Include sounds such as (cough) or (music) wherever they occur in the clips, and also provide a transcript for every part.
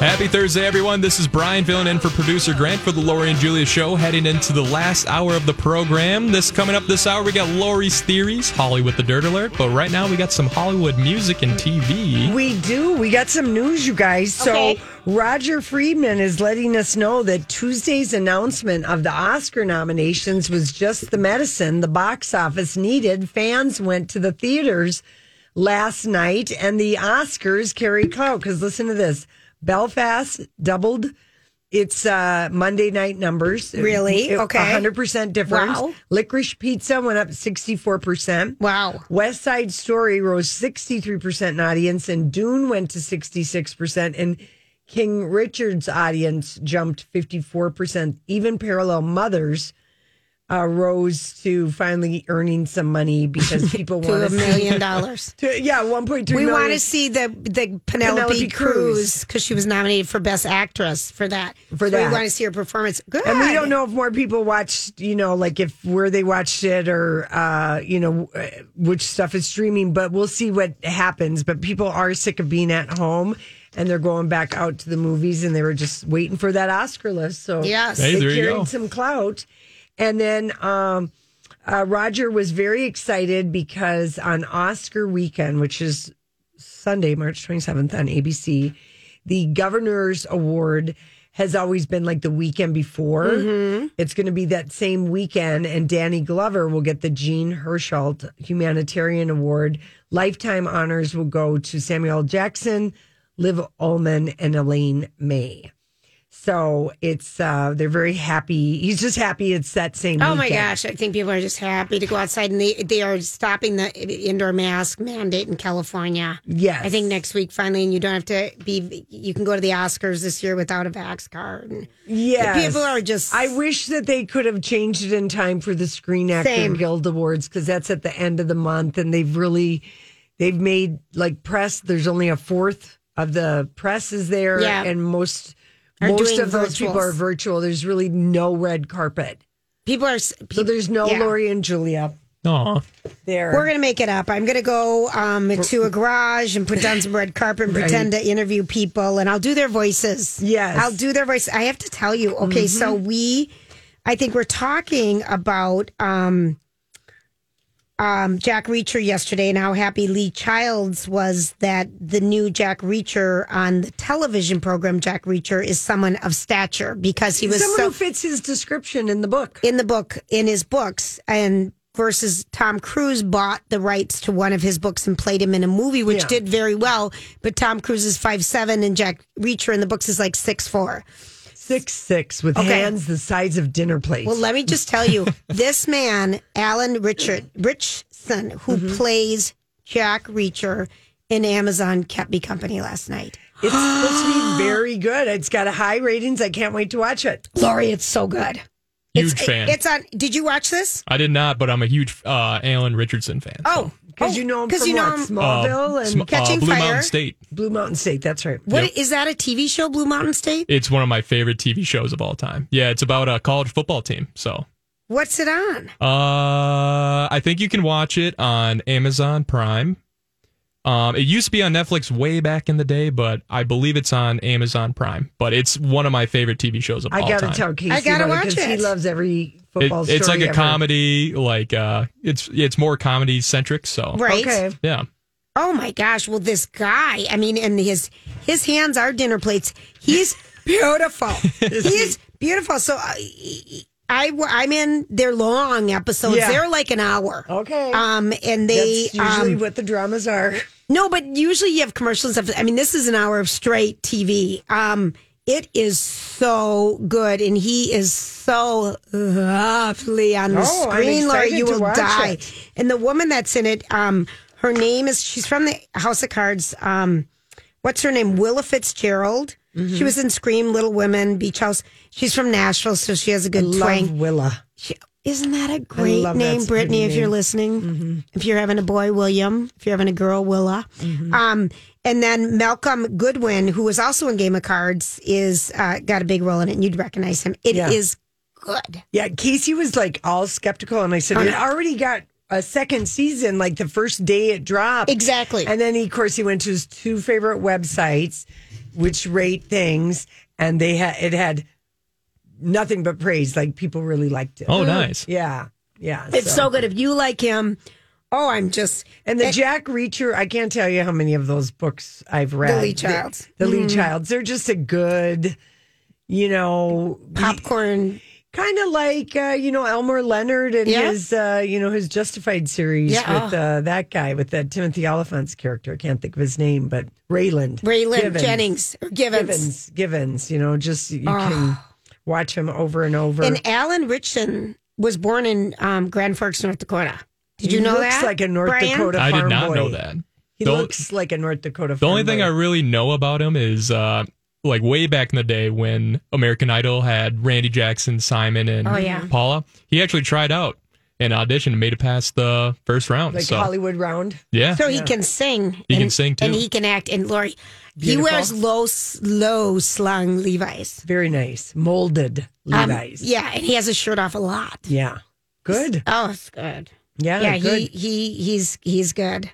Happy Thursday, everyone. This is Brian filling in for producer Grant for the Lori and Julia show, heading into the last hour of the program. This coming up this hour, we got Lori's Theories, Holly with the Dirt Alert, but right now we got some Hollywood music and TV. We do. We got some news, you guys. So Roger Friedman is letting us know that Tuesday's announcement of the Oscar nominations was just the medicine the box office needed. Fans went to the theaters last night, and the Oscars carry clout. Because listen to this Belfast doubled its uh, Monday night numbers. Really? It- Okay. 100% difference. Wow. Licorice Pizza went up 64%. Wow. West Side Story rose 63% in audience, and Dune went to 66%, and King Richard's audience jumped 54%. Even Parallel Mothers uh, rose to finally earning some money because (laughs) people (laughs) To want a million dollars. yeah, 1.2 We want to see the the Penelope, Penelope Cruz. Cruz because she was nominated for Best Actress for that. For So that. we want to see her performance. Good. And we don't know if more people watched, you know, like if where they watched it or, uh, you know, uh, which stuff is streaming, but we'll see what happens. But people are sick of being at home and they're going back out to the movies and they were just waiting for that Oscar list. So Yes. Hey, they carried some clout. And then um, uh, Roger was very excited because on Oscar weekend, which is Sunday, March 27th on ABC, the Governor's Award has always been like the weekend before. It's going to be that same weekend, and Danny Glover will get the Jean Hersholt Humanitarian Award. Lifetime honors will go to Samuel Jackson, Liv Ullmann, and Elaine May. So it's uh they're very happy. He's just happy it's that same. Oh my weekend. gosh! I think people are just happy to go outside, and they they are stopping the indoor mask mandate in California. Yes. I think next week finally, and you don't have to be. You can go to the Oscars this year without a vax card. Yes. people are just. I wish that they could have changed it in time for the Screen Actor Same. Guild Awards because that's at the end of the month, and they've really they've made like press. There's only a fourth of the press is there, Yeah. and most most doing of those people are virtual. There's really no red carpet, people are. so there's no yeah. Lori and Julia Aw. there. We're gonna make it up. I'm gonna go um, to a garage and put down some red carpet and pretend to interview people, and I'll do their voices. Yes. I'll do their voice. I have to tell you. Okay, so we, I think we're talking about um, um, Jack Reacher yesterday, and how happy Lee Childs was that the new Jack Reacher on the television program Jack Reacher is someone of stature because he was Someone so who fits his description in the book. in the book in his books and versus Tom Cruise bought the rights to one of his books and played him in a movie which Yeah. did very well but Tom Cruise is five seven and Jack Reacher in the books is like six four. Six six with Okay. hands the size of dinner plates. Well, let me just tell you, (laughs) this man, Alan Richard Ritchson, who Mm-hmm. plays Jack Reacher in Amazon kept me company last night. it's supposed to be (gasps) very good. It's got a high ratings. I can't wait to watch it. Lori, it's so good. Huge it's, fan. It's on. Did you watch this? I did not, but I'm a huge uh, Alan Richardson fan. Oh, Because you know him from because you know what? him. Smallville Uh, and Sm- uh, Catching Blue Fire. Mountain State. Blue Mountain State. That's right. What Yep. is that? A TV show, Blue Mountain State? It's one of my favorite TV shows of all time. Yeah, it's about a college football team. So What's it on? Uh, I think you can watch it on Amazon Prime. Um, it used to be on Netflix way back in the day, but I believe it's on Amazon Prime. But it's one of my favorite TV shows of I all gotta time. tell Casey I gotta about watch because he it. loves every It- football it's like story a ever. comedy, like uh, it's it's more comedy centric. So Right. Okay. yeah, Oh my gosh! Well, this guy. I mean, and his his hands are dinner plates. He's (laughs) beautiful. (laughs) He's beautiful. So I, I I'm in their long episodes. Yeah. They're like an hour. Okay. Um, and they That's usually um, what the dramas are. no, but usually you have commercials stuff. I mean, this is an hour of straight TV. Um, it is so good, and he is so lovely on the Oh, screen, Laura. You will die. it. And the woman that's in it, um, her name is she's from the House of Cards. Um, what's her name? Willa Fitzgerald. Mm-hmm. She was in Scream, Little Women, Beach House. She's from Nashville, so she has a good Love twang. Willa. She, isn't that a great love name, Brittany? If you're name. Mm-hmm. listening, if you're having a boy, William. If you're having a girl, Willa. Mm-hmm. Um, and then Malcolm Goodwin, who was also in Game of Cards, is uh, got a big role in it, and you'd recognize him. It is Yeah. good. Yeah, Casey was like all skeptical, and I said, it already got a second season, like the first day it dropped. Exactly. And then, he, of course, he went to his two favorite websites, which rate things, and they had it had nothing but praise. Like people really liked it. Oh, nice. Yeah, yeah. It's so good. If you like him, oh, I'm just And the Jack Reacher, I can't tell you how many of those books I've read. The Lee Childs. The, the Lee Childs. They're just a good, you know, popcorn. Kind of like uh, you know Elmore Leonard and Yeah. his uh, you know his Justified series Yeah. with uh, that guy with that Timothy Olyphant's character. I can't think of his name, but Rayland. Raylan Givens. Jennings or Givens. Givens. Givens. You know, just you can watch him over and over. And Alan Ritchson was born in um, Grand Forks, North Dakota. Did you he know looks that? like a North Brian? Dakota I did not boy. know that. He The- looks like a North Dakota. The only farm thing boy. I really know about him is uh, like way back in the day when American Idol had Randy Jackson, Simon, and Oh, yeah. Paula. He actually tried out and auditioned and made it past the first round. like so Hollywood Round. yeah, So he can sing. He can sing, too. And he can act. And Lori, Beautiful. he wears low, low slung Levi's. Very nice, molded Um, Levi's. yeah, and he has his shirt off a lot. yeah, good. Oh, it's good. Yeah, Yeah, good. he he he's he's good.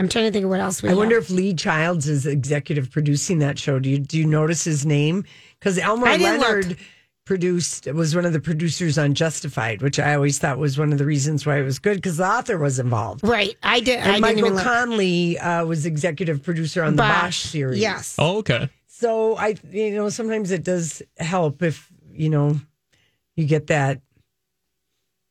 I'm trying to think of what else we. I have. wonder if Lee Childs is executive producing that show. Do you do you notice his name? Because Elmore I didn't Leonard look. produced was one of the producers on Justified, which I always thought was one of the reasons why it was good because the author was involved. Right, I did. I And didn't Michael. Connelly uh, was executive producer on the Bosch series. Yes. Oh, okay. So I, you know, sometimes it does help if you know you get that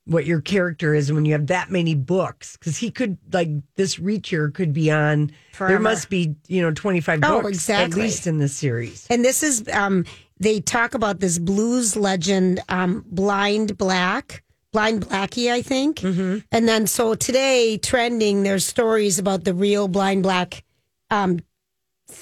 what your character is when you have that many books because he could like this Reacher could be on. There must be you know twenty five Oh, books exactly. at least in this series. And this is um they talk about this blues legend um Blind Black, Blind Blackie, I think. Mm-hmm. And then so today trending there's stories about the real Blind Black um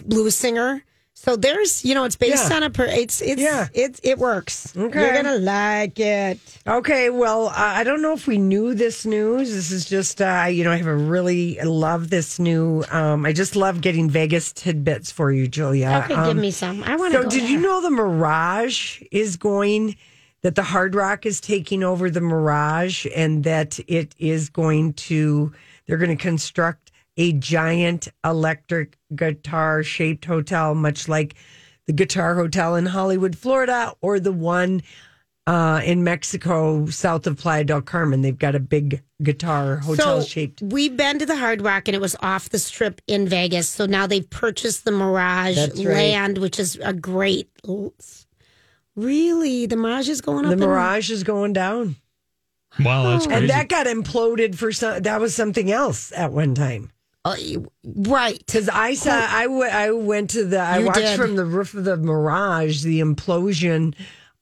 blues singer. So there's, you know, it's based Yeah. on a per, it's it's Yeah. it it works. Okay. You're gonna like it. Okay, well, uh, I don't know if we knew this news. This is just, uh, you know, I have a really I love this new. Um, I just love getting Vegas tidbits for you, Julia. Okay, Um, give me some. I want to So, did there. you know the Mirage is going? That the Hard Rock is taking over the Mirage, and that it is going to. They're going to construct a giant electric guitar shaped hotel, much like the Guitar Hotel in Hollywood, Florida, or the one uh, in Mexico, south of Playa del Carmen. They've got a big guitar hotel shaped. We've been to the Hard Rock and it was off the strip in Vegas. So now they've purchased the Mirage right. land, which is a great. Really, the Mirage is going up. The in- Mirage is going down. Wow, that's crazy. And that got imploded for some. That was something else at one time. Oh, right. Because I saw, I, w- I went to the, I You watched did. from the roof of the Mirage the implosion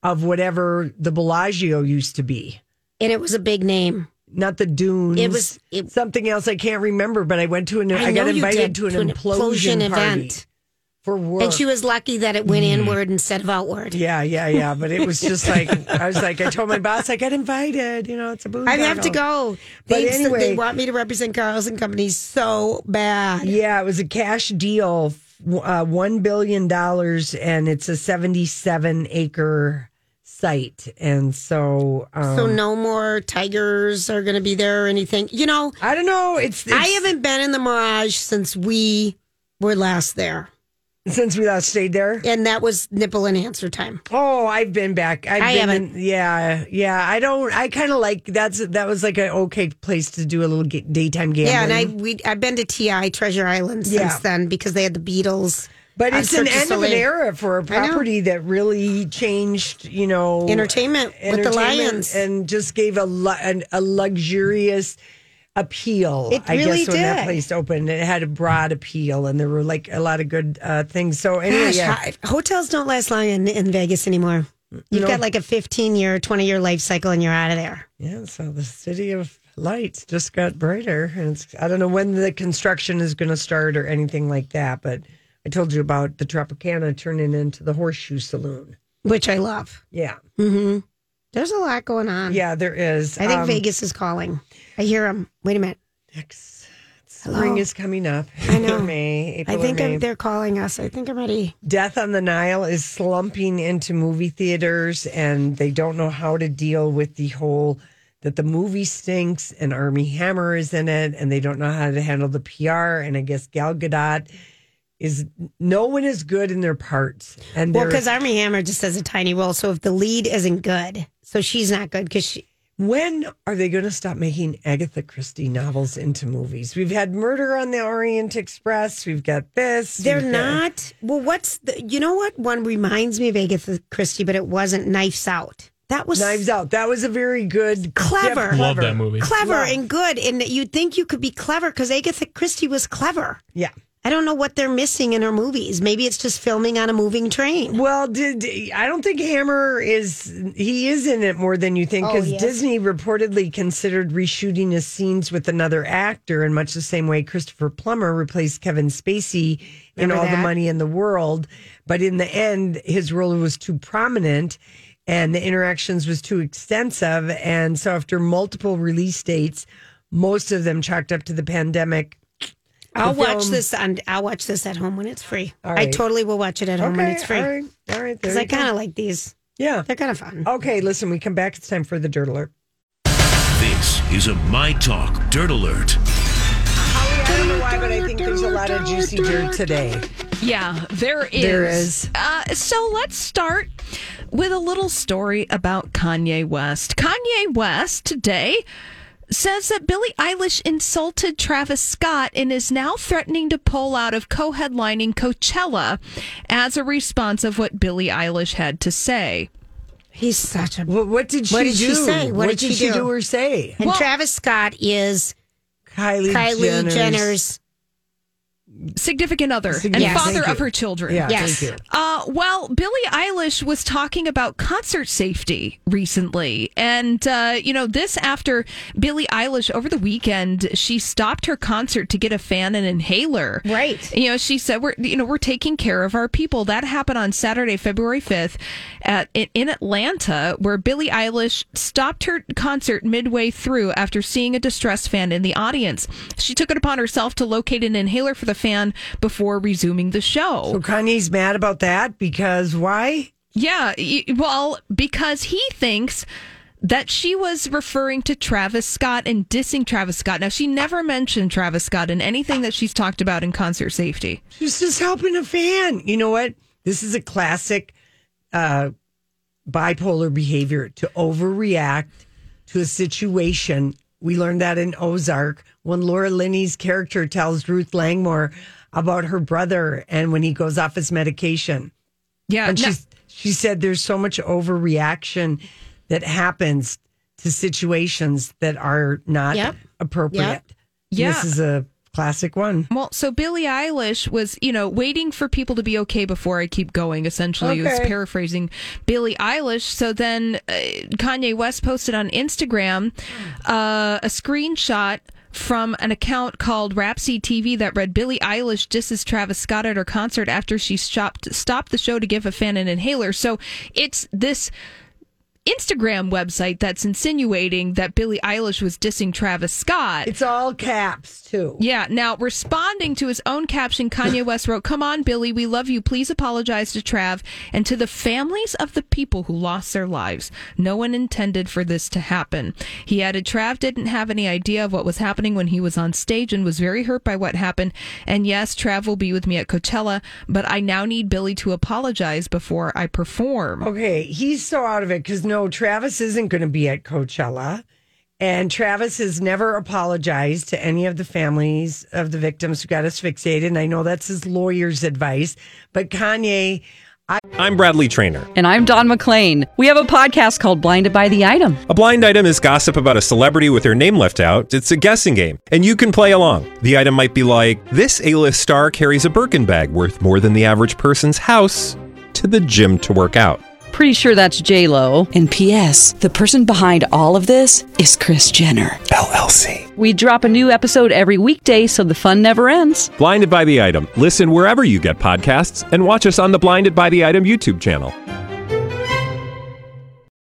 of whatever the Bellagio used to be. And it was a big name. Not the dunes. It was- it- something else I can't remember, but I went to an, I, know got you invited did, to an implosion, party for work. And she was lucky that it went inward instead of outward. yeah, yeah, yeah. But it was just like, I was like, I told my boss, I got invited. You know, it's a booze. I have to go. But They, anyway- they want me to represent Carl's and Company so bad. Yeah, it was a cash deal, uh, one billion dollars, and it's a seventy-seven acre site, and so, um, So no more tigers are going to be there or anything. You know, I don't know. It's, it's I haven't been in the Mirage since we were last there. Since we last stayed there. and that was nipple enhancer time. Oh, I've been back. I've I been haven't. In, yeah, yeah. I don't. I kind of like that's that was like an okay place to do a little ga- daytime gambling. Yeah, and I we I've been to TI Treasure Island since Yeah. then because they had the Beatles. But on it's an Cirque du end of an Soleil. era for a property that really changed, you know, Entertainment with the entertainment Lions. and just gave a lu- an, a luxurious appeal. It I really guess when that place opened, it had a broad appeal, and there were like a lot of good uh, things. So anyway, Gosh, yeah. hotels don't last long in, in Vegas anymore. You've No. got like a 15 year, 20 year life cycle and you're out of there. Yeah, so the city of lights just got brighter, and it's, I don't know when the construction is going to start or anything like that. But I told you about the Tropicana turning into the Horseshoe Saloon. Which I love. Yeah, There's a lot going on. yeah, there is. I think Um, Vegas is calling. I hear them. Wait a minute. next spring is coming up. I know. (laughs) May, April I think May. I'm, they're calling us. I think I'm ready. Death on the Nile is slumping into movie theaters, and they don't know how to deal with the whole that the movie stinks and Armie Hammer is in it, and they don't know how to handle the PR. And I guess Gal Gadot is no one is good in their parts, and Well, because Armie Hammer just has a tiny role. So if the lead isn't good, so she's not good because she. When are they going to stop making Agatha Christie novels into movies? We've had Murder on the Orient Express. We've got this. They're we've got- not. Well, what's the. You know what? One reminds me of Agatha Christie, but it wasn't Knives Out. That was Knives Out. That was a very good, Clever. yeah, Love that movie. clever Wow. and good. And you'd think you could be clever because Agatha Christie was clever. Yeah. I don't know what they're missing in her movies. Maybe it's just filming on a moving train. Well, did I don't think Hammer is he is in it more than you think Oh, because yes. Disney reportedly considered reshooting his scenes with another actor in much the same way Christopher Plummer replaced Kevin Spacey in Remember All the? Money in the World, but in the end his role was too prominent and the interactions was too extensive and so after multiple release dates most of them chalked up to the pandemic I'll watch film- this on. I'll watch this at home when it's free. All I totally will watch it at home when it's free all right, all right, because I kind of like these. yeah. They're kind of fun. Okay, listen, we come back. It's time for the dirt alert. This is a My Talk Dirt Alert. I don't know why, but I think there's a lot of juicy dirt today. Yeah, there is. There is. Uh, so let's start with a little story about Kanye West. Kanye West today says that Billie Eilish insulted Travis Scott and is now threatening to pull out of co headlining Coachella as a response of what Billie Eilish had to say. He's such a. What, what did she What did do? she say? What did she do? or say? And Travis Scott is Kylie, Kylie Jenner's. Jenner's. Significant other and Significant- father of her children. Yeah, Yes. Uh, well, Billie Eilish was talking about concert safety recently. And, uh, you know, this after Billie Eilish over the weekend, she stopped her concert to get a fan an inhaler. Right. You know, she said, we're, you know, we're taking care of our people. That happened on Saturday, February 5th at, in, in Atlanta, where Billie Eilish stopped her concert midway through after seeing a distressed fan in the audience. She took it upon herself to locate an inhaler for the fan before resuming the show. So Kanye's mad about that because why? Yeah, well, because he thinks that she was referring to Travis Scott and dissing Travis Scott. Now, she never mentioned Travis Scott in anything that she's talked about in concert safety. She's just helping a fan. You know what? This is a classic uh, bipolar behavior to overreact to a situation. We learned that in Ozark when Laura Linney's character tells Ruth Langmore about her brother and when he goes off his medication. Yeah, And no- she's, she said there's so much overreaction that happens to situations that are not Yep. appropriate. Yep. Yeah. This is a classic one. Well, so Billie Eilish was, you know, waiting for people to be okay before I keep going. Essentially, was paraphrasing Billie Eilish. So then uh, Kanye West posted on Instagram uh, a screenshot from an account called Rhapsody TV that read Billie Eilish disses Travis Scott at her concert after she stopped stopped the show to give a fan an inhaler. So it's this Instagram website that's insinuating that Billie Eilish was dissing Travis Scott. It's all caps too. Yeah. Now, responding to his own caption, Kanye (laughs) West wrote, Come on, Billie, we love you. Please apologize to Trav and to the families of the people who lost their lives. No one intended for this to happen. He added, Trav didn't have any idea of what was happening when he was on stage and was very hurt by what happened. And yes, Trav will be with me at Coachella, but I now need Billie to apologize before I perform. Okay, he's so out of it because no, Travis isn't going to be at Coachella. And Travis has never apologized to any of the families of the victims who got asphyxiated. And I know that's his lawyer's advice. But Kanye, I'm Bradley Trainer. And I'm Don McClain. We have a podcast called Blinded by the Item. A blind item is gossip about a celebrity with their name left out. It's a guessing game, and you can play along. The item might be like this: A-list star carries a Birkin bag worth more than the average person's house to the gym to work out. Pretty sure that's J Lo. And P.S. The person behind all of this is Kris Jenner LLC. We drop a new episode every weekday, so the fun never ends. Blinded by the item. Listen wherever you get podcasts, and watch us on the Blinded by the Item YouTube channel.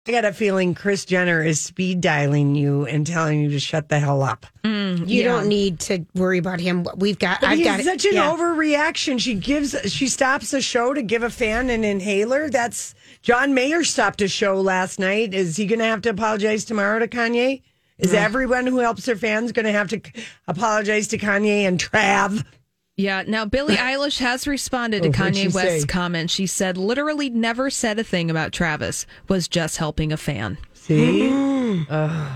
I got a feeling Kris Jenner is speed dialing you and telling you to shut the hell up. Mm, you don't need to worry about him. We've got. But I've got such an yeah. overreaction. She gives, she stops the show to give a fan an inhaler. That's John Mayer stopped a show last night. Is he going to have to apologize tomorrow to Kanye? Is everyone who helps their fans going to have to apologize to Kanye and Trav? Yeah. Now, Billie (laughs) Eilish has responded to Oh, Kanye West's say? comment. She said, literally never said a thing about Travis, was just helping a fan. See, (gasps)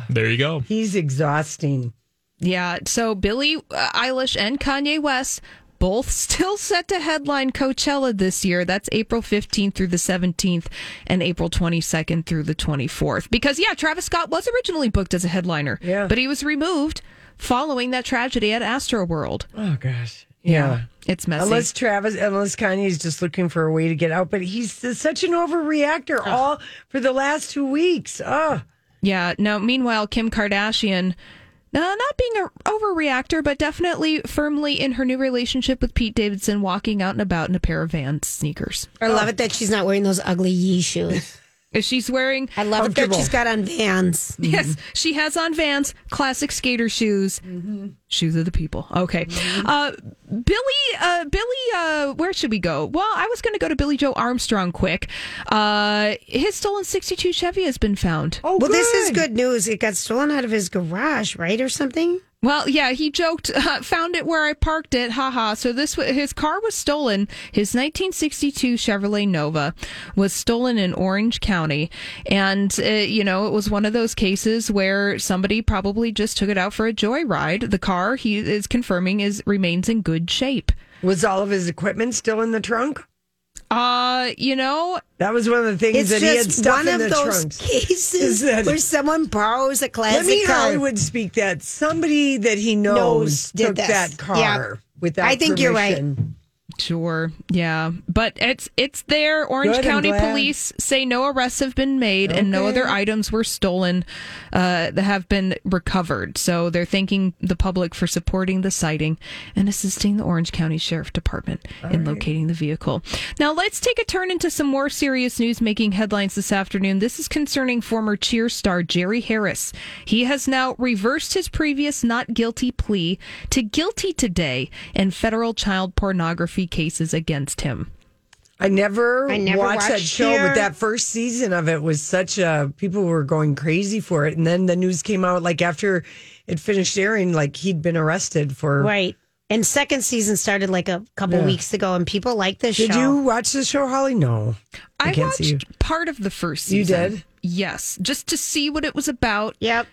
There you go. he's exhausting. Yeah. So, Billie uh, Eilish and Kanye West both still set to headline Coachella this year. That's April 15th through the 17th and April 22nd through the 24th. Because, yeah, Travis Scott was originally booked as a headliner, Yeah. but he was removed following that tragedy at Astroworld. Oh gosh, yeah. It's messy. Unless Travis, unless Kanye's just looking for a way to get out, but he's such an overreactor all for the last two weeks. Oh, Yeah. Now, meanwhile, Kim Kardashian, uh, not being an overreactor, but definitely firmly in her new relationship with Pete Davidson, walking out and about in a pair of Vans sneakers. I love it that she's not wearing those ugly Yee shoes. (laughs) She's wearing. I love it that she's got on Vans. Yes, she has on Vans, classic skater shoes, shoes of the people. Okay, uh, Billy, uh, Billy, uh, where should we go? Well, I was going to go to Billie Joe Armstrong quick. Uh, his stolen '62 Chevy has been found. oh, Well, this is good news. It got stolen out of his garage, right, or something? Well, yeah, he joked, uh, (laughs) found it where I parked it, haha. So this his car was stolen. His 1962 Chevrolet Nova was stolen in Orange County, and uh, you know it was one of those cases where somebody probably just took it out for a joyride. The car he is confirming is remains in good shape. Was all of his equipment still in the trunk? Uh, you know, That was one of the things It's that he had just stuff one in of the those trunks. (laughs) cases that- where someone borrows a classic Let me car. Hollywood speak that somebody that he knows, Knows did took this. that car Yeah. without. I think you're right. Sure. Yeah. But it's it's there. Orange Good, County police say no arrests have been made and no other items were stolen uh, that have been recovered. So they're thanking the public for supporting the sighting and assisting the Orange County Sheriff Department in locating the vehicle. Now let's take a turn into some more serious news making headlines this afternoon. This is concerning former cheer star Jerry Harris. He has now reversed his previous not guilty plea to guilty today in federal child pornography cases against him. I never, I never watched, that show, Cheer. but that first season of it was such a people were going crazy for it, and then the news came out like after it finished airing, like he'd been arrested for. Right. And second season started like a couple Yeah. weeks ago, and people like this show. Did show. you watch the show, Holly? No, I, I, can't watched see you. part of the first season. You did? Yes, just to see what it was about, Yep.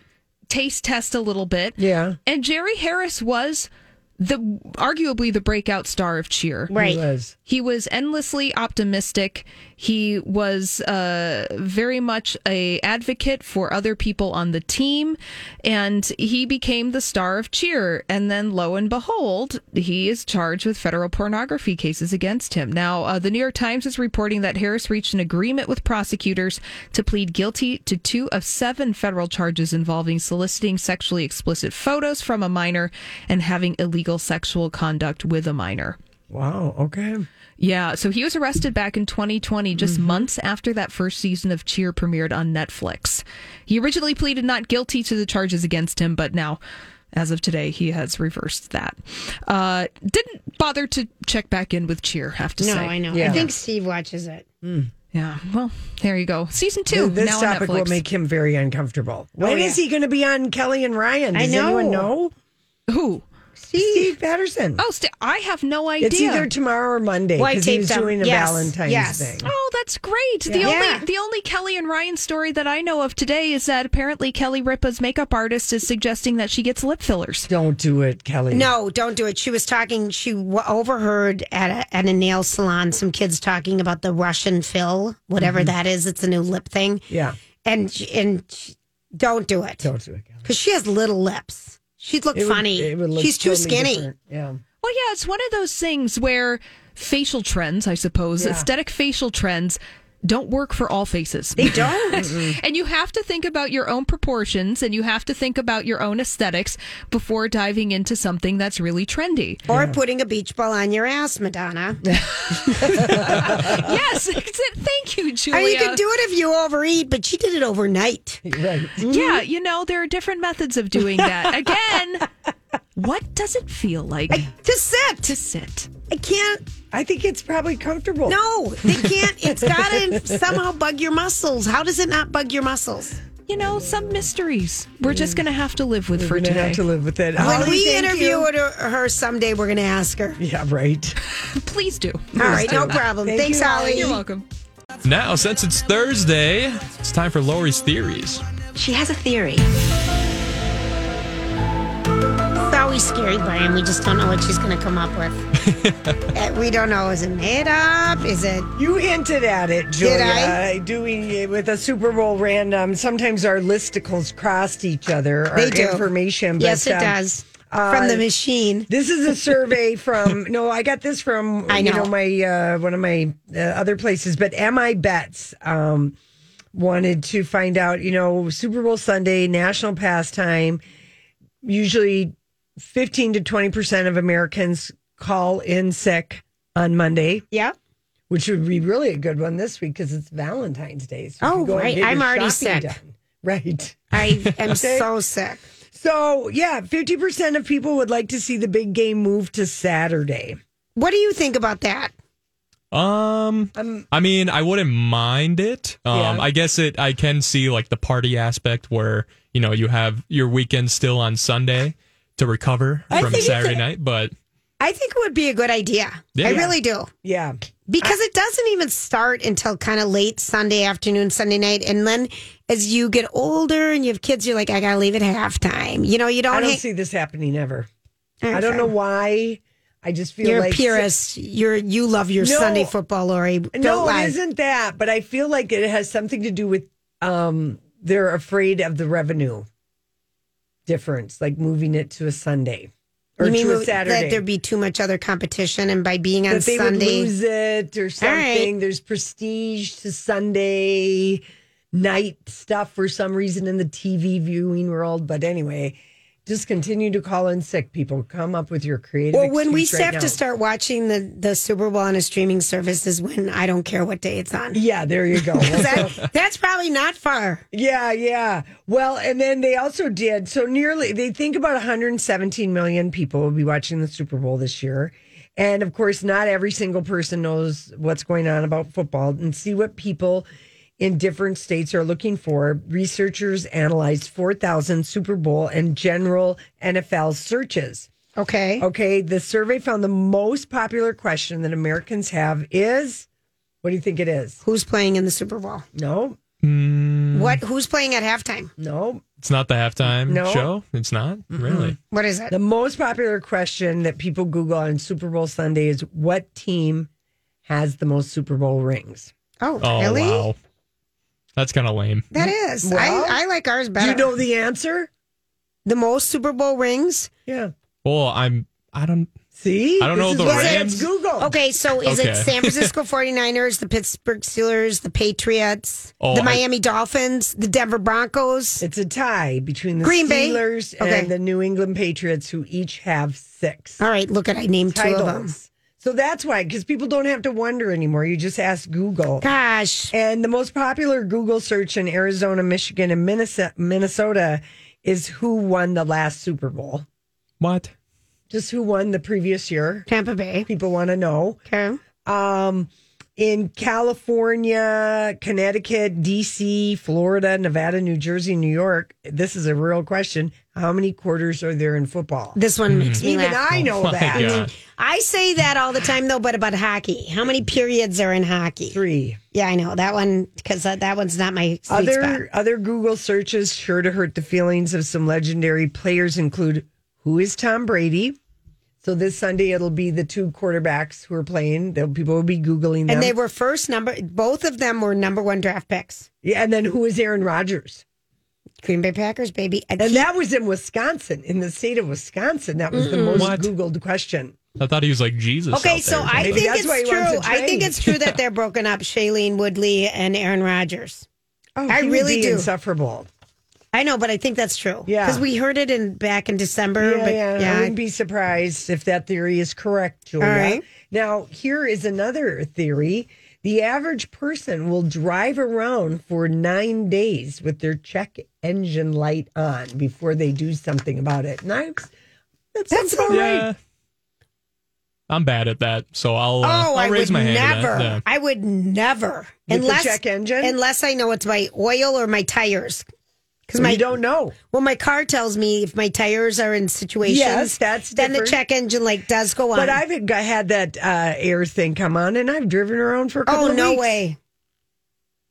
taste test a little bit. Yeah, And Jerry Harris was the arguably the breakout star of cheer. Right. He was. Endlessly optimistic. He was uh, very much a advocate for other people on the team, and he became the star of Cheer. And then, lo and behold, he is charged with federal pornography cases against him. Now, uh, the New York Times is reporting that Harris reached an agreement with prosecutors to plead guilty to two of seven federal charges involving soliciting sexually explicit photos from a minor and having illegal sexual conduct with a minor. Wow. Okay. Yeah, so he was arrested back in 2020, just months after that first season of Cheer premiered on Netflix. He originally pleaded not guilty to the charges against him, but now, as of today, he has reversed that. Uh, didn't bother to check back in with Cheer, have to No, say. I know. Yeah. I think Steve watches it. Yeah, well, there you go. Season two, this now topic on will make him very uncomfortable. When is yeah. he going to be on Kelly and Ryan? I Does know. anyone know? Who? Steve Patterson. Oh, st- I have no idea. it's either tomorrow or Monday Well, I because he taped was them. doing a Yes, Valentine's yes. thing. Oh, that's great. The Yeah. only the only Kelly and Ryan story that I know of today is that apparently Kelly Ripa's makeup artist is suggesting that she gets lip fillers. Don't do it, Kelly. No, don't do it. She was talking. She w- overheard at a, at a nail salon some kids talking about the Russian fill, whatever mm-hmm. that is. It's a new lip thing, Yeah. and and don't do it Don't do it, because she has little lips. She'd look It would- funny. it would look She's too skinny. different. Yeah. Well, yeah, it's one of those things where facial trends, I suppose, Yeah. aesthetic facial trends don't work for all faces. They don't. (laughs) and you have to think about your own proportions and you have to think about your own aesthetics before diving into something that's really trendy. or putting a beach ball on your ass, Madonna. (laughs) (laughs) yes, thank you, Julia. Or you can do it if you overeat, but she did it overnight. Right. Yeah, mm-hmm. you know, there are different methods of doing that. Again, what does it feel like To sit. to sit? I can't. I think it's probably comfortable. No, they can't. It's got to (laughs) somehow bug your muscles. How does it not bug your muscles? You know, some mysteries we're just going to have to live with We're for today. have to live with it. When Holly, we interview you. her, her someday, we're going to ask her. Yeah, right. (laughs) Please do. All right, no problem. Thank Thanks, you, Holly. You're welcome. Now, since it's Thursday, it's time for Lori's Theories. She has a theory. Always scary, Brian. We just don't know what she's going to come up with. (laughs) Uh, we don't know. Is it made up? Is it? You hinted at it, Julia. Did I? Doing it with a Super Bowl random. Sometimes our listicles crossed each other. They do. information. But, yes, it um, does. uh, From the machine. This is a survey (laughs) from no, I got this from I you know. know my uh, one of my uh, other places, but MI Bets um, wanted to find out. You know, Super Bowl Sunday, national pastime. Usually, fifteen to twenty percent of Americans call in sick on Monday, Yeah. which would be really a good one this week because it's Valentine's Day. So Oh, can right. I'm already sick. done. Right. I am (laughs) so sick. So yeah, fifty percent of people would like to see the big game move to Saturday. What do you think about that? Um, Um, I mean, I wouldn't mind it. Um, Yeah. I guess it. I can see like the party aspect where you know you have your weekend still on Sunday to recover I from Saturday a- night, but I think it would be a good idea. Yeah. I really do. Yeah. Because it doesn't even start until kind of late Sunday afternoon, Sunday night. And then as you get older and you have kids, you're like, I got to leave at halftime. You know, you don't, I don't hang- see this happening ever. All right, I don't know why. I just feel You're like a purist. You're, you love your No. Sunday football, Lori. Don't No, lie. it isn't that. But I feel like it has something to do with um they're afraid of the revenue difference, like moving it to a Sunday or you mean to a that there'd be too much other competition, and by being on that they would Sunday, lose it or All right. something. There's prestige to Sunday night stuff for some reason in the TV viewing world. But anyway, just continue to call in sick people. Come up with your creative. well, when we right have now. to start watching the the Super Bowl on a streaming service is when I don't care what day it's on. Yeah, there you go. (laughs) That, that's probably not far. Yeah, yeah. Well, and then they also did so nearly they think about 117 million people will be watching the Super Bowl this year. And of course, not every single person knows what's going on about football and see what people in different states are looking for. Researchers analyzed 4,000 Super Bowl and general NFL searches. Okay. Okay, the survey found the most popular question that Americans have is what do you think it is? Who's playing in the Super Bowl? No, hmm. What? Who's playing at halftime? no, it's not the halftime No. show. It's not really. What is it? The most popular question that people Google on Super Bowl Sunday is what team has the most Super Bowl rings? Oh, Oh really? wow, that's kind of lame. That is. Well, I, I like ours better. you know the answer? the most Super Bowl rings? Yeah. Well, I'm. I don't. See? I don't know This the is why Rams. Google. Okay, so is Okay. it San (laughs) Francisco 49ers, the Pittsburgh Steelers, the Patriots, Oh, the I- Miami Dolphins, the Denver Broncos? It's a tie between the Green Bay? Steelers Okay. and the New England Patriots, who each have six All right, look at I named two of them. titles. So that's why, because people don't have to wonder anymore. You just ask Google. Gosh. And the most popular Google search in Arizona, Michigan, and Minnesota, Minnesota is who won the last Super Bowl. What? Just who won the previous year. Tampa Bay. People want to know. Okay. Um, in California, Connecticut, DC, Florida, Nevada, New Jersey, New York, this is a real question. How many quarters are there in football? This one hmm. makes me Even laugh. I know oh My that. God. I say that all the time though, but about hockey. How many periods are in hockey? Three. Yeah, I know that one because that, that one's not my sweet Other spot. other Google searches sure to hurt the feelings of some legendary players include who is Tom Brady. So this Sunday it'll be the two quarterbacks who are playing. They'll, people will be googling them. And they were first number. Both of them were number one draft picks. yeah, and then who is Aaron Rodgers? Green Bay Packers, baby. And that was in Wisconsin, in the state of Wisconsin. That was the most What? googled question. I thought he was like Jesus. Okay, out so. I think that's why it's he wants true. I think it's true that (laughs) they're broken up. Shailene Woodley and Aaron Rodgers. Oh, I he would really be do. insufferable. I know, but I think that's true. Yeah. because we heard it in back in December. Yeah, but yeah, I wouldn't be surprised if that theory is correct, Julia. All right. Now, here is another theory. The average person will drive around for nine days with their check engine light on before they do something about it. And I, that sounds about yeah. right. I'm bad at that, so I'll, uh, Oh, I'll I raise would my hand. to never. Yeah. I would never, With the unless check engine? unless I know it's my oil or my tires. Because my don't know. well, my car tells me if my tires are in situations. Yes, that's then the check engine light does go on. But I've had that uh, air thing come on, and I've driven around for a couple of years. oh no weeks. way.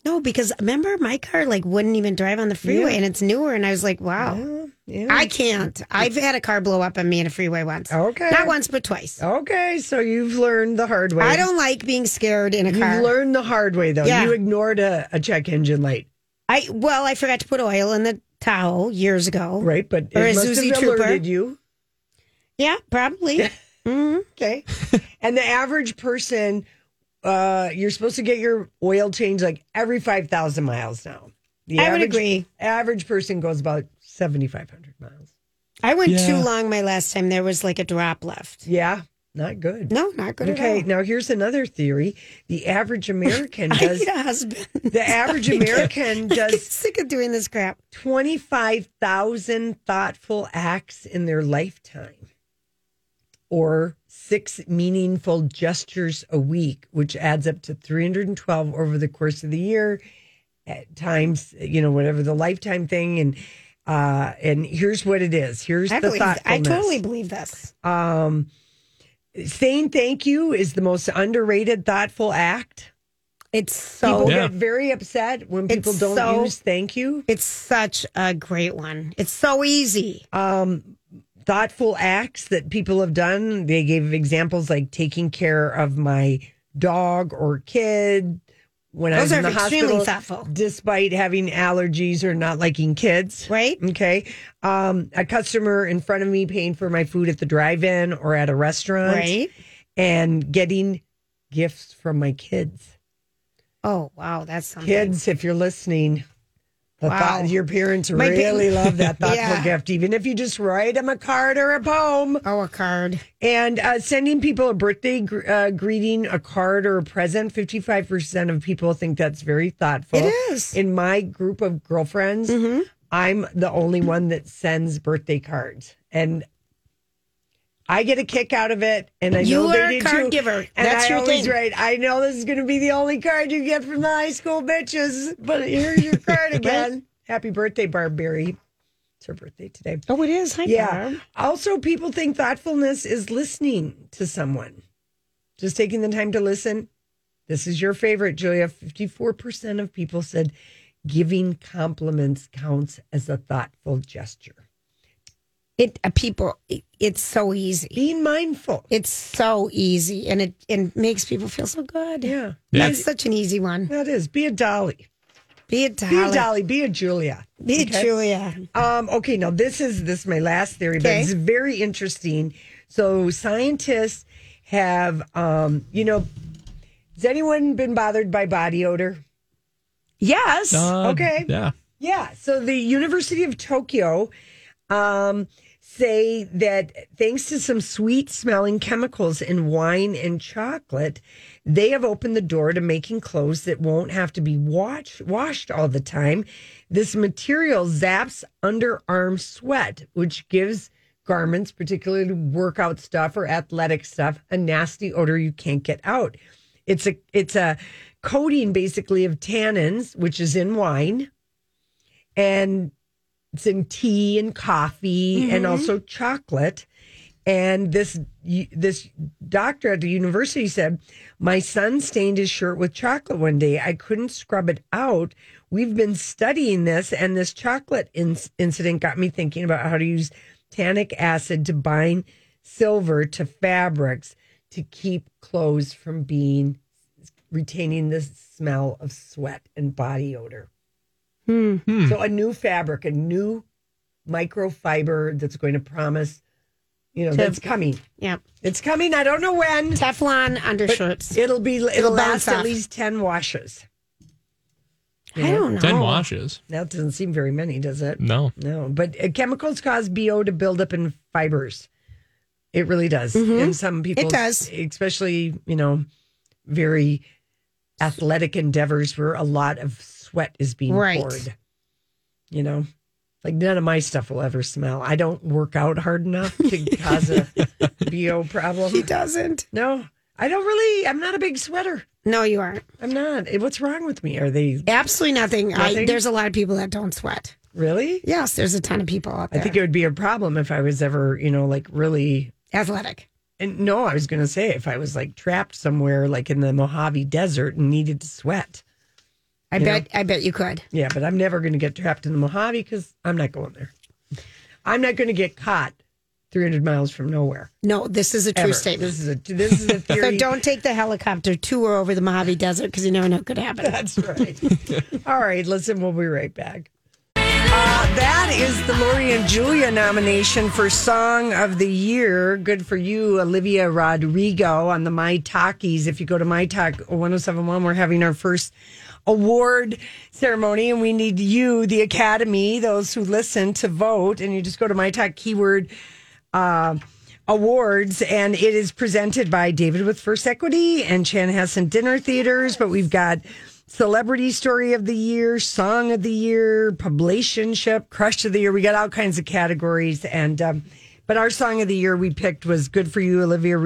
No, because remember my car like wouldn't even drive on the freeway, Yeah. and it's newer, and I was like, wow, Yeah. I can't. I've had a car blow up on me in a freeway once. Okay. not once but twice. Okay, so you've learned the hard way. I don't like being scared in a car. You've learned the hard way, though. Yeah. You ignored a, a check engine light, I well, I forgot to put oil in the Tahoe years ago. right? But Or it a must Isuzu have Trooper. alerted you. Yeah, probably. (laughs) hmm Okay. and the average person, uh, you're supposed to get your oil changed like every 5,000 miles now. The I would average- agree. Average person goes about 7,500 miles. I went Yeah. too long my last time. There was like a drop left. Yeah, not good. No, not good Okay, at all. now here's another theory. The average American (laughs) I does. need a husband. The average (laughs) American does sick of doing this crap. 25,000 thoughtful acts in their lifetime or six meaningful gestures a week, which adds up to 312 over the course of the year at times, you know, whatever the lifetime thing. And, uh, and here's what it is. Here's I the believe. I totally believe this. Um, saying thank you is the most underrated thoughtful act. It's so. People Yeah. get very upset when people It's don't so- use thank you. It's such a great one. It's so easy. um, thoughtful acts that people have done. They gave examples like taking care of my dog or kid when I Those was in are the extremely hospital, thoughtful. despite having allergies or not liking kids. Right? Okay. Um, a customer in front of me paying for my food at the drive-in or at a restaurant, Right? and getting gifts from my kids. Oh wow, that's something. Kids, if you're listening, the Wow. thought, your parents My pa- really love that (laughs) thoughtful Yeah. gift, even if you just write them a card or a poem. Oh, a card. And uh, sending people a birthday gr- uh, greeting, a card, or a present, 55% of people think that's very thoughtful. It is. In my group of girlfriends, I'm the only one that sends birthday cards. And I get a kick out of it, and I You know are they a did card too. giver. And That's I your always thing. write, I know this is going to be the only card you get from the high school bitches, but here's your card (laughs) again. Happy birthday, Barbary. It's her birthday today. Oh, it is. Hi, Yeah. Barb. Also, people think thoughtfulness is listening to someone, just taking the time to listen. This is your favorite, Julia. 54% of people said giving compliments counts as a thoughtful gesture. It uh, people. It, it's so easy. Being mindful. It's so easy, and it and makes people feel so good. Yeah. That's such an easy one. That is. Be a dolly. Be a dolly. Be a dolly. Be a Julia. Be a Julia. Um, okay, now this is this is my last theory, but Okay. it's very interesting. So scientists have um, you know, has anyone been bothered by body odor? Yes. Uh, Okay. Yeah. Yeah. So the University of Tokyo um, say that thanks to some sweet smelling chemicals in wine and chocolate, they have opened the door to making clothes that won't have to be washed washed all the time. This material zaps underarm sweat, which gives garments, particularly workout stuff or athletic stuff, a nasty odor you can't get out. It's a it's a coating basically of tannins, which is in wine, and it's in tea and coffee and mm-hmm. also chocolate. And this this doctor at the university said, my son stained his shirt with chocolate one day. I couldn't scrub it out. We've been studying this, and this chocolate in- incident got me thinking about how to use tannic acid to bind silver to fabrics to keep clothes from being retaining the smell of sweat and body odor. Hmm. So a new fabric, a new microfiber that's going to promise, you know, that's coming. Yeah, It's coming. I don't know when. Teflon undershirts. It'll be. It'll, bounce last at least ten washes. I don't know. 10 washes. That doesn't seem very many, does it? No. No, but uh, chemicals cause BO to build up in fibers. It really does. Mhm. And some people, It does. especially you know, very athletic endeavors where a lot of sweat is being Right. poured. You know, like none of my stuff will ever smell. I don't work out hard enough to (laughs) cause a BO problem. He doesn't. No, I don't really. I'm not a big sweater. No, you aren't. I'm not. Eh, What's wrong with me? Are they Absolutely nothing. I, there's a lot of people that don't sweat. really? Yes, there's a ton of people out there. I think it would be a problem if I was ever, you know, like really. athletic. And no, I was going to say if I was like trapped somewhere, like in the Mojave Desert, and needed to sweat. I bet. I bet you could. Yeah, but I'm never going to get trapped in the Mojave because I'm not going there. I'm not going to get caught 300 miles from nowhere. No, this is a true ever. statement. This is a this is a (laughs) So don't take the helicopter tour over the Mojave Desert because you never know what could happen. That's right. (laughs) All right, listen, we'll be right back. That is the Lori and Julia nomination for Song of the Year. Good for you, Olivia Rodrigo on the My Talkies. If you go to My Talk 1071, we're having our first award ceremony, and we need you, the Academy, those who listen, to vote. And you just go to My Talk keyword uh, awards, and it is presented by David with First Equity and Chan Chanhassen Dinner Theaters. But we've got Celebrity Story of the Year, Song of the Year, Publicationship, Crush of the Year. We got all kinds of categories, and um, but our Song of the Year we picked was "Good for You," Olivia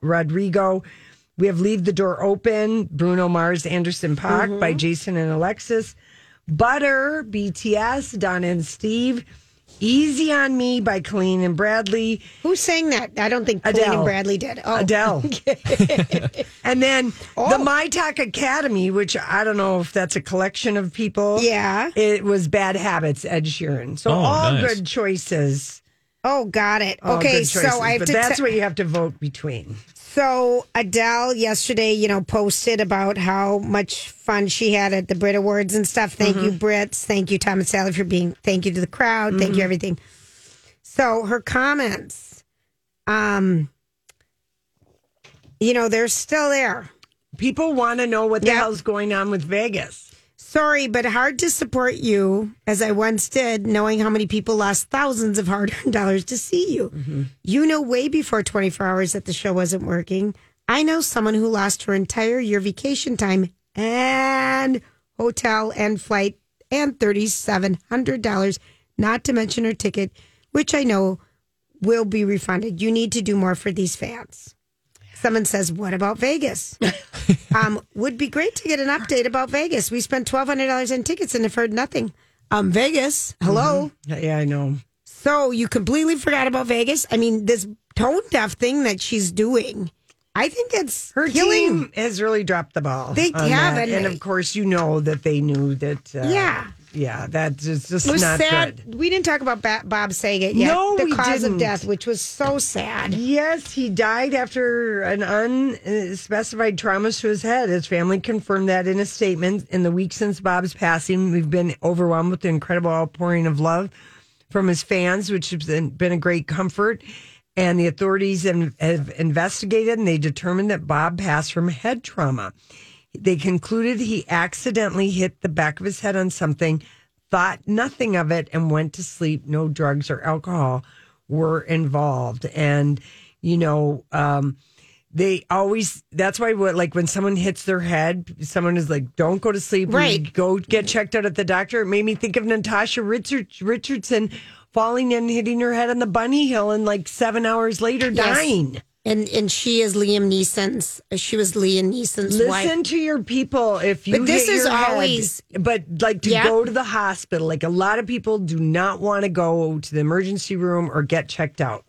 Rodrigo. We have "Leave the Door Open," Bruno Mars, Anderson Paak by Jason and Alexis. Butter, BTS, Donna and Steve. Easy on Me by Colleen and Bradley. Who sang that? I don't think Colleen Adele. and Bradley did. Oh, Adele. (laughs) and then Oh. the My Talk Academy, which I don't know if that's a collection of people. Yeah. It was Bad Habits, Ed Sheeran. So Oh, all nice. good choices. Oh, got it. All okay, good so I have but to. that's te- what you have to vote between. So Adele yesterday, you know, posted about how much fun she had at the Brit Awards and stuff. Thank you, Brits. Thank you, Thomas Sally, for being. Thank you to the crowd. Thank you, everything. So her comments, um, you know, they're still there. People want to know what the Yep. hell's going on with Vegas. Sorry, but hard to support you as I once did, knowing how many people lost thousands of hard earned dollars to see you. Mm-hmm. You know, way before 24 hours that the show wasn't working. I know someone who lost her entire year vacation time and hotel and flight and $3,700, not to mention her ticket, which I know will be refunded. You need to do more for these fans. Someone says, "What about Vegas?" (laughs) um, would be great to get an update about Vegas. We spent twelve hundred dollars on tickets and have heard nothing. Um, Vegas, hello. Yeah, I know. So you completely forgot about Vegas. I mean, this tone deaf thing that she's doing, I think it's Her killing. team has really dropped the ball. They have, and and of course, you know that they knew that. Uh, Yeah. Yeah, that's just, just It was not sad. good. We didn't talk about ba- Bob Saget yet. No, the we cause didn't. of death, which was so sad. Yes, he died after an unspecified trauma to his head. His family confirmed that in a statement. In the week since Bob's passing, we've been overwhelmed with the incredible outpouring of love from his fans, which has been, been a great comfort. And the authorities have investigated and they determined that Bob passed from head trauma. They concluded he accidentally hit the back of his head on something, thought nothing of it, and went to sleep. No drugs or alcohol were involved. And, you know, um, they always, that's why, what, like when someone hits their head, someone is like, don't go to sleep. Right. Go get checked out at the doctor. It made me think of Natasha Richard, Richardson falling and hitting her head on the bunny hill and like seven hours later Yes. dying. And and she is Liam Neeson's. Uh, she was Liam Neeson's Listen wife. to your people. If you But this is your head, always- but like to Yeah. go to the hospital. Like a lot of people do not want to go to the emergency room or get checked out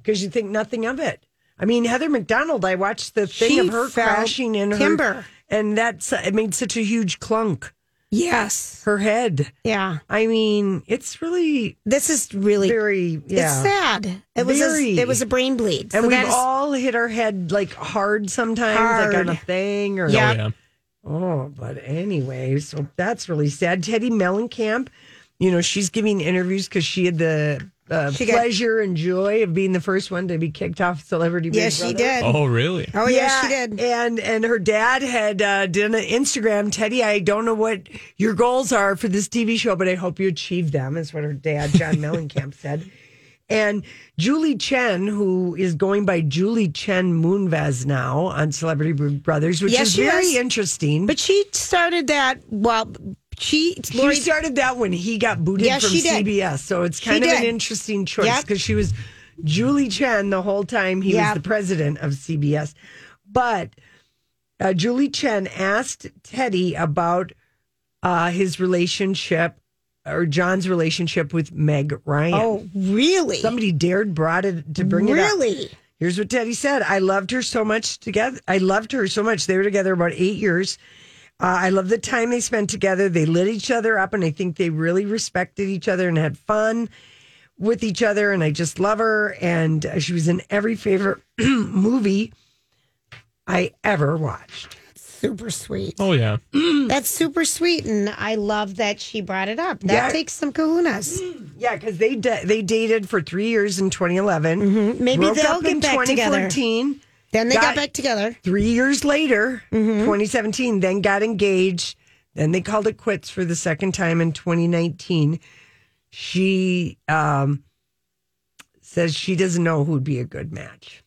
because you think nothing of it. I mean, Heather McDonald. I watched the thing She of her crashing in timber. her, and that's it made such a huge clunk. Yes. Her head. Yeah. I mean, it's really This is really very yeah. It's sad. It was a, it was a brain bleed. And So we've that is- all hit our head like hard sometimes, like on a thing or Yeah. Oh, yeah. Oh, but anyway, so that's really sad. Teddi Mellencamp, you know, she's giving interviews because she had the uh, She got- pleasure and joy of being the first one to be kicked off Celebrity Big Yes, she did. Oh, really? Oh yes, she did. And and her dad had uh, did an Instagram. Teddi, I don't know what your goals are for this TV show, but I hope you achieve them. Is what her dad, John (laughs) Mellencamp, said. And Julie Chen, who is going by Julie Chen Moonves now on Celebrity Big Brothers, which Yes, is very is. interesting. But she started that. Well, she She Lori, started that when he got booted Yes, from she did. CBS. So it's She kind of an interesting choice Yep. because she was Julie Chen the whole time he Yep. was the president of CBS. But uh, Julie Chen asked Teddi about uh, his relationship or John's relationship with Meg Ryan. Oh, really? Somebody dared brought it to bring it up. really? Here's what Teddi said. I loved her so much together. I loved her so much. They were together about eight years. Uh, I love the time they spent together. They lit each other up, and I think they really respected each other and had fun with each other. And I just love her. And uh, she was in every favorite (clears throat) movie I ever watched. Super sweet. Oh, yeah. (clears throat) That's super sweet, and I love that she brought it up. That Yeah. takes some kahunas. (clears throat) Yeah, because they da- they dated for three years in 2011. Mm-hmm. Maybe broke they'll up get in back together. 2014. Then they got, Got- back together. three years later, Mm-hmm. 2017, then got engaged. Then they called it quits for the second time in 2019. She um, says she doesn't know who'd be a good match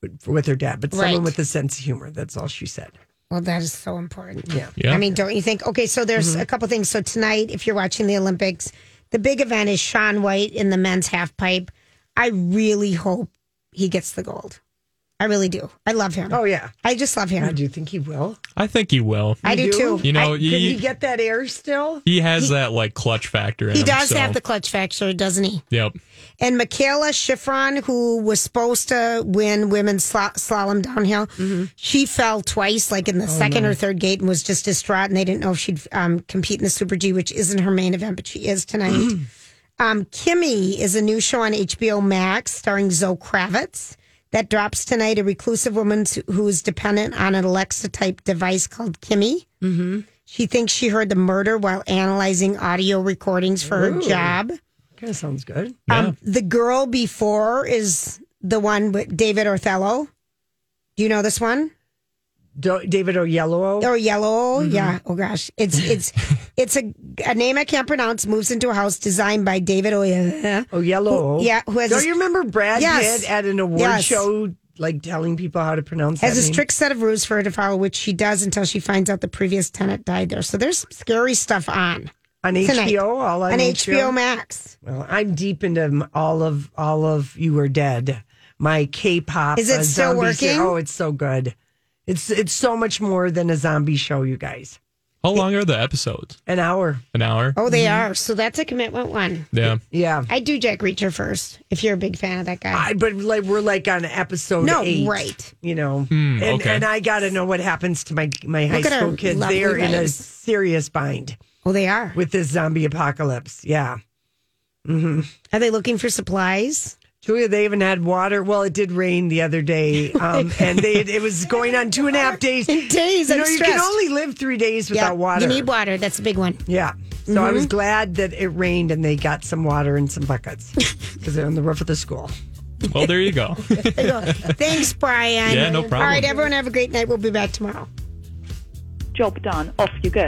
with, with her dad, but someone Right. with a sense of humor. That's all she said. Well, that is so important. Yeah. Yeah. I mean, don't you think? Okay, so there's a couple things. So tonight, if you're watching the Olympics, the big event is Shaun White in the men's half pipe. I really hope he gets the gold. I really do. I love him. Oh, yeah. I just love him. I do think he will. I think he will. I do, You too. You know, Can he, he get that air still? he has that like clutch factor in He him. does so- have the clutch factor, doesn't he? Yep. And Mikaela Shiffrin, who was supposed to win women's sla- slalom downhill, Mm-hmm. she fell twice, like Oh, in the second or third gate, and was just distraught. And they didn't know if she'd um, compete in the Super G, which isn't her main event, but she is tonight. (clears throat) um, Kimi is a new show on HBO Max starring Zoe Kravitz that drops tonight. A reclusive woman who is dependent on an Alexa type device called Kimi. Mm-hmm. She thinks she heard the murder while analyzing audio recordings for her job. Kind of sounds good. Yeah. Um, the girl before is the one with David Othello. Do you know this one? Do- David Oyelowo. Or Yellow? Yeah. Oh gosh, it's (laughs) it's it's a, a name I can't pronounce. Moves into a house designed by David Oyelowo. Oyelowo. Yeah, who has Don't you remember Brad Yes. Pitt at an award Yes. show, like telling people how to pronounce it? Has a name? strict set of rules for her to follow, which she does until she finds out the previous tenant died there. So there's some scary stuff on on tonight. HBO, all on, on HBO. HBO Max. Well, I'm deep into all of all of You Are Dead. My K-pop. Is it uh, still working? Oh, it's so good. It's it's so much more than a zombie show, you guys. How long are the episodes? An hour. An hour? Oh, they are. So that's a commitment one. Yeah. Yeah. I do Jack Reacher first. If you're a big fan of that guy. I, but like we're like on episode No, eight, right. You know, Hmm, and okay. and I got to know what happens to my my high Look school kids. They are in a serious bind oh, they are. with this zombie apocalypse. Yeah, Are they looking for supplies? Julia, they even had water. Well, it did rain the other day, (laughs) um, and they it was going on two and a half (laughs) days. Days, You I'm know, you can stressed. only live three days Yeah, without water. You need water. That's a big one. Yeah. So I was Mm-hmm. glad that it rained and they got some water and some buckets (laughs) because they're on the roof of the school. Well, there you go. Thanks, Brian. Yeah, no problem. All right, everyone, have a great night. We'll be back tomorrow. Job done. Off you go.